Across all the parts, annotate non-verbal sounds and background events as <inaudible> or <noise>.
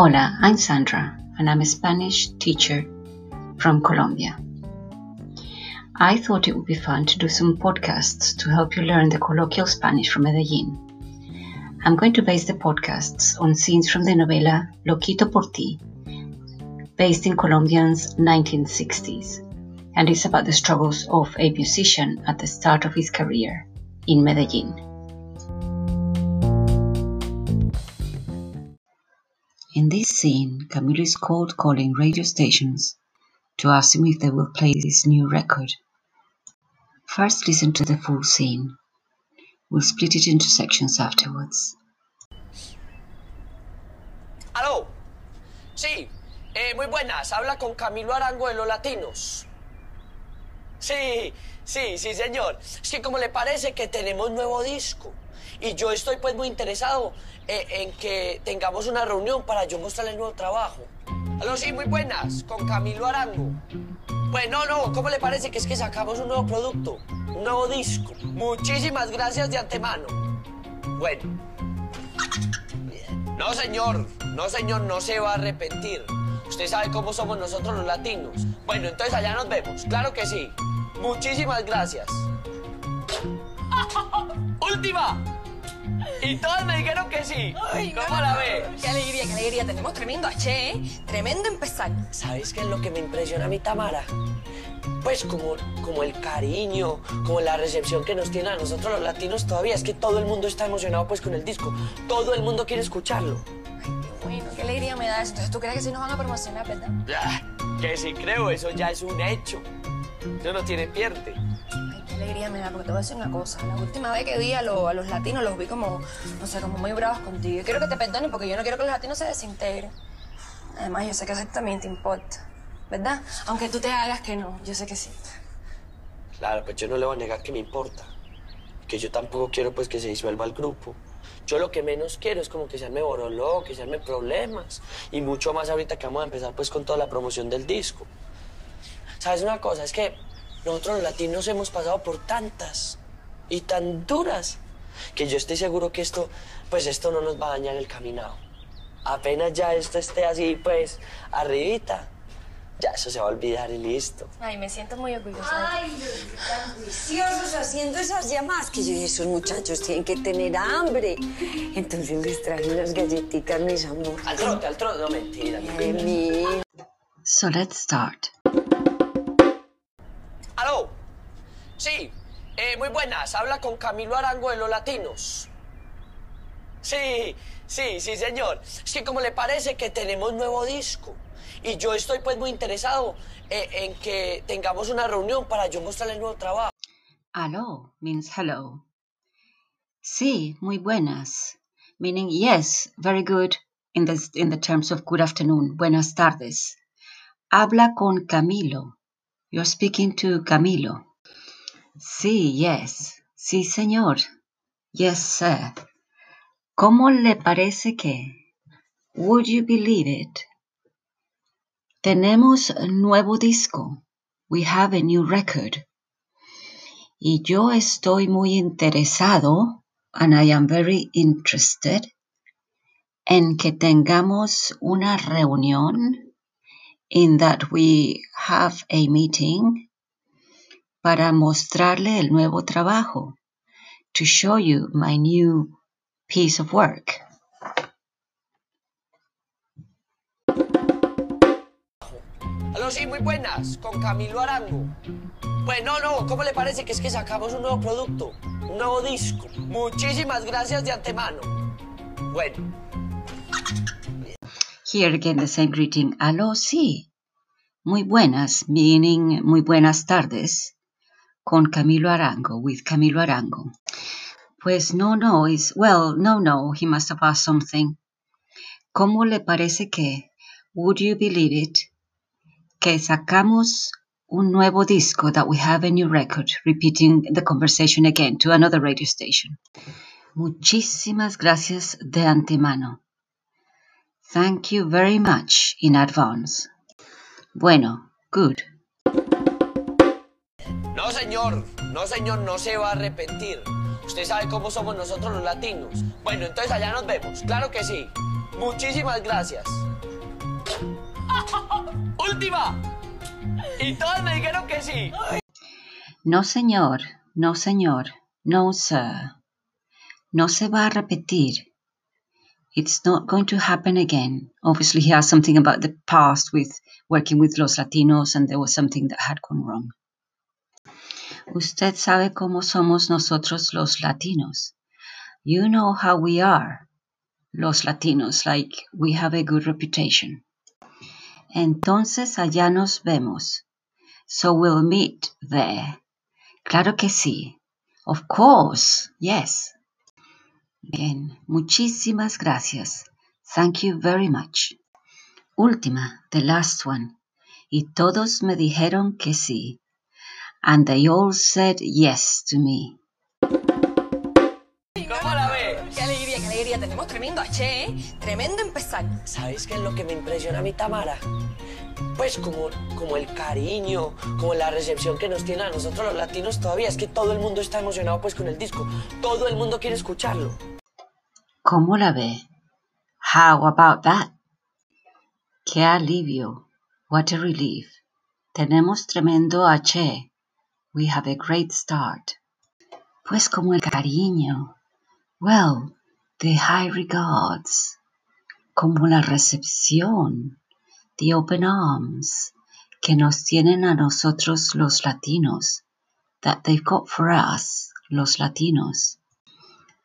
Hola, I'm Sandra, and I'm a Spanish teacher from Colombia. I thought it would be fun to do some podcasts to help you learn the colloquial Spanish from Medellin. I'm going to base the podcasts on scenes from the novela Loquito por ti, based in Colombia's 1960s, and it's about the struggles of a musician at the start of his career in Medellin. In this scene, Camilo is cold calling radio stations to ask them if they will play this new record. First, listen to the full scene. We'll split it into sections afterwards. ¡Aló! Sí, eh, muy buenas. Habla con Camilo Arango de Los Latinos. Sí, sí, sí, señor. Es que como le parece que tenemos nuevo disco. Y yo estoy pues muy interesado eh, en que tengamos una reunión para yo mostrarle el nuevo trabajo. Aló, sí, muy buenas. Con Camilo Arango. Bueno, no, ¿cómo le parece que es que sacamos un nuevo producto? Un nuevo disco. Muchísimas gracias de antemano. Bueno. No, señor. No, señor, no se va a arrepentir. Usted sabe cómo somos nosotros los latinos. Bueno, entonces allá nos vemos. Claro que sí. Muchísimas gracias. <laughs> ¡Última! Y todas me dijeron que sí. ¿Cómo la ves? Qué alegría, qué alegría. Tenemos tremendo H, ¿eh? Tremendo empezar. ¿Sabes qué es lo que me impresiona a mí, Tamara? Pues como, como el cariño, como la recepción que nos tiene a nosotros los latinos todavía. Es que todo el mundo está emocionado pues con el disco. Todo el mundo quiere escucharlo. Ay, qué bueno, qué alegría me da eso. Entonces, ¿tú crees que sí nos van a promocionar, verdad? Ya, que sí creo, eso ya es un hecho. No tiene pierde. Ay, qué alegría me da, porque te voy a decir una cosa. La última vez que vi a, lo- a los latinos los vi como, no sé, como muy bravos contigo. Y quiero que te perdonen porque yo no quiero que los latinos se desintegren. Además, yo sé que eso también te importa, ¿verdad? Aunque tú te hagas que no, yo sé que sí. Claro, pues yo no le voy a negar que me importa. Que yo tampoco quiero pues que se disuelva el grupo. Yo lo que menos quiero es como que se arme boroló, que se arme problemas. Y mucho más ahorita que vamos a empezar pues con toda la promoción del disco. ¿Sabes una cosa? Es que nosotros los latinos hemos pasado por tantas y tan duras que yo estoy seguro que esto, pues esto no nos va a dañar el caminado. Apenas ya esto esté así pues arribita, ya eso se va a olvidar y listo. Ay, me siento muy orgullosa. Ay, tan juiciosos haciendo esas llamadas que yo dije, esos muchachos tienen que tener hambre. Entonces les traje unas galletitas, mis amores. Al trote, al trote, no mentira. Ay, mi. So let's start. Sí, eh, muy buenas. Habla con Camilo Arango de Los Latinos. Sí, sí, sí, señor. Es que como le parece que tenemos nuevo disco. Y yo estoy pues muy interesado eh, en que tengamos una reunión para yo mostrarle el nuevo trabajo. Aló means hello. Sí, muy buenas, meaning yes, very good in the, in the terms of good afternoon, buenas tardes. Habla con Camilo. You're speaking to Camilo. Sí, yes. Sí, señor. Yes, sir. ¿Cómo le parece que? Would you believe it? Tenemos nuevo disco. We have a new record. Y yo estoy muy interesado, and I am very interested, en que tengamos una reunión, in that we have a meeting, para mostrarle el nuevo trabajo, to show you my new piece of work. Aló, sí, muy buenas. Con Camilo Arango. Bueno, no, ¿cómo le parece que es que sacamos un nuevo producto? Un nuevo disco. Muchísimas gracias de antemano. Bueno. Here again the same greeting. Aló, sí. Muy buenas, meaning muy buenas tardes. Con Camilo Arango, with Camilo Arango. Pues no, no, is, well, no, no, he must have asked something. ¿Cómo le parece que, would you believe it, que sacamos un nuevo disco, that we have a new record, repeating the conversation again to another radio station. Muchísimas gracias de antemano. Thank you very much in advance. Bueno, good. No, señor. No, señor, no se va a arrepentir. Usted sabe cómo somos nosotros los latinos. Bueno, entonces allá nos vemos. Claro que sí. Muchísimas gracias. <laughs> ¡Última! Y todas me dijeron que sí. No, señor. No, señor. No, sir. No se va a repetir. It's not going to happen again. Obviously, he has something about the past with working with los Latinos, and there was something that had gone wrong. Usted sabe cómo somos nosotros los Latinos. You know how we are, los Latinos, like we have a good reputation. Entonces allá nos vemos. So we'll meet there. Claro que sí. Of course, yes. Bien, muchísimas gracias. Thank you very much. Última, the last one. Y todos me dijeron que sí. And they all said yes to me. ¿Cómo la ves? Qué alegría, qué alegría. Tenemos tremendo H, ¿eh? Tremendo empezar. ¿Sabes qué es lo que me impresiona a mí, Tamara? Pues como, como el cariño, como la recepción que nos tiene a nosotros los latinos todavía. Es que todo el mundo está emocionado pues con el disco. Todo el mundo quiere escucharlo. ¿Cómo la ve? How about that? Qué alivio. What a relief. Tenemos tremendo H. We have a great start. Pues como el cariño. Well, the high regards. Como la recepción. The open arms. Que nos tienen a nosotros los latinos. That they've got for us, los latinos.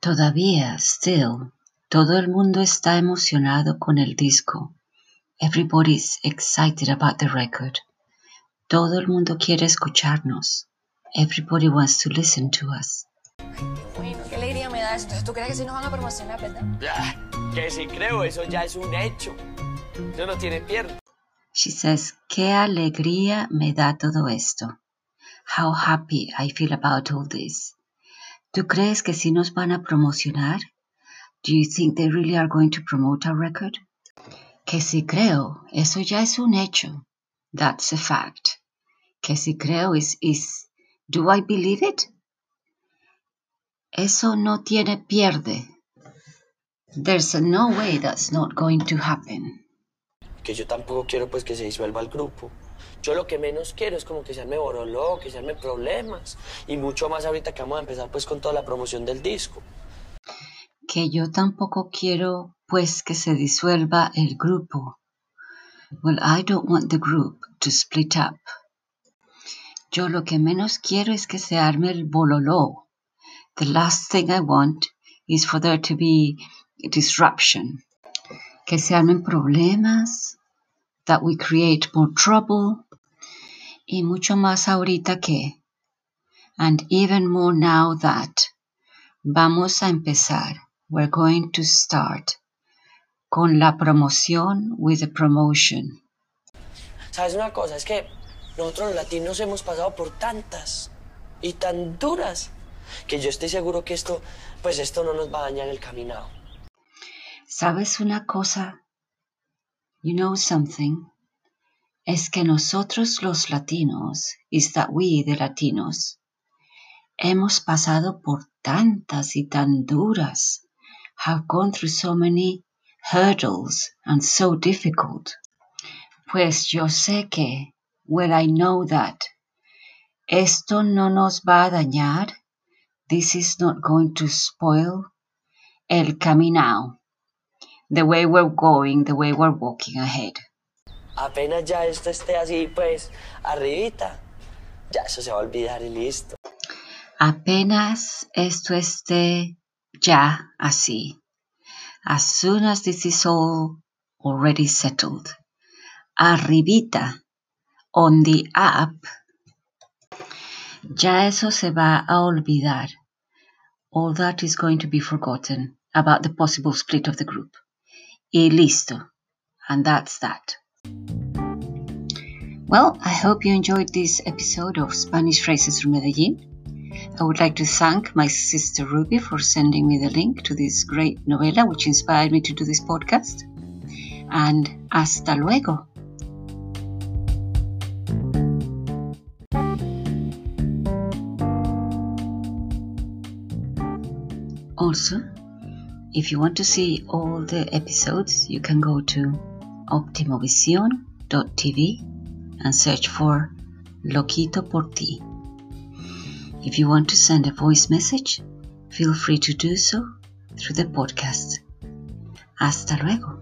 Todavía, still, todo el mundo está emocionado con el disco. Everybody's excited about the record. Todo el mundo quiere escucharnos. Everybody wants to listen to us. Qué alegría me da eso. Entonces, ¿tú crees que sí nos van a promocionar, verdad? Ya, que si creo, eso ya es un hecho. Eso no tiene pierde. She says, qué alegría me da todo esto. How happy I feel about all this. ¿Tú crees que sí nos van a promocionar? Do you think they really are going to promote our record? Que si creo, eso ya es un hecho. That's a fact. Que si creo is, is, do I believe it? Eso no tiene pierde. There's no way that's not going to happen. Que yo tampoco quiero pues que se disuelva el grupo. Yo lo que menos quiero es como que se arme boroló, que se arme problemas. Y mucho más ahorita que vamos a empezar pues con toda la promoción del disco. Que yo tampoco quiero pues que se disuelva el grupo. Well, I don't want the group to split up. Yo lo que menos quiero es que se arme el bololó. The last thing I want is for there to be disruption. Que se armen problemas, that we create more trouble, y mucho más ahorita que, and even more now that, vamos a empezar, we're going to start, con la promoción with the promotion. ¿Sabes una cosa? Es que nosotros los latinos hemos pasado por tantas y tan duras que yo estoy seguro que esto, pues esto no nos va a dañar el caminado. ¿Sabes una cosa? You know something? Es que nosotros los latinos, is that we the latinos, hemos pasado por tantas y tan duras, have gone through so many hurdles and so difficult. Pues yo sé que, well I know that, esto no nos va a dañar, this is not going to spoil el caminado, the way we're going, the way we're walking ahead. Apenas ya esto esté así, pues, arribita, ya eso se va a olvidar y listo. Apenas esto esté ya así. As soon as this is all already settled. Arribita, on the app, ya eso se va a olvidar. All that is going to be forgotten about the possible split of the group. Y listo. And that's that. Well, I hope you enjoyed this episode of Spanish Phrases from Medellin. I would like to thank my sister Ruby for sending me the link to this great novela which inspired me to do this podcast. And hasta luego. Also, if you want to see all the episodes, you can go to optimovision.tv and search for Loquito por ti. If you want to send a voice message, feel free to do so through the podcast. Hasta luego.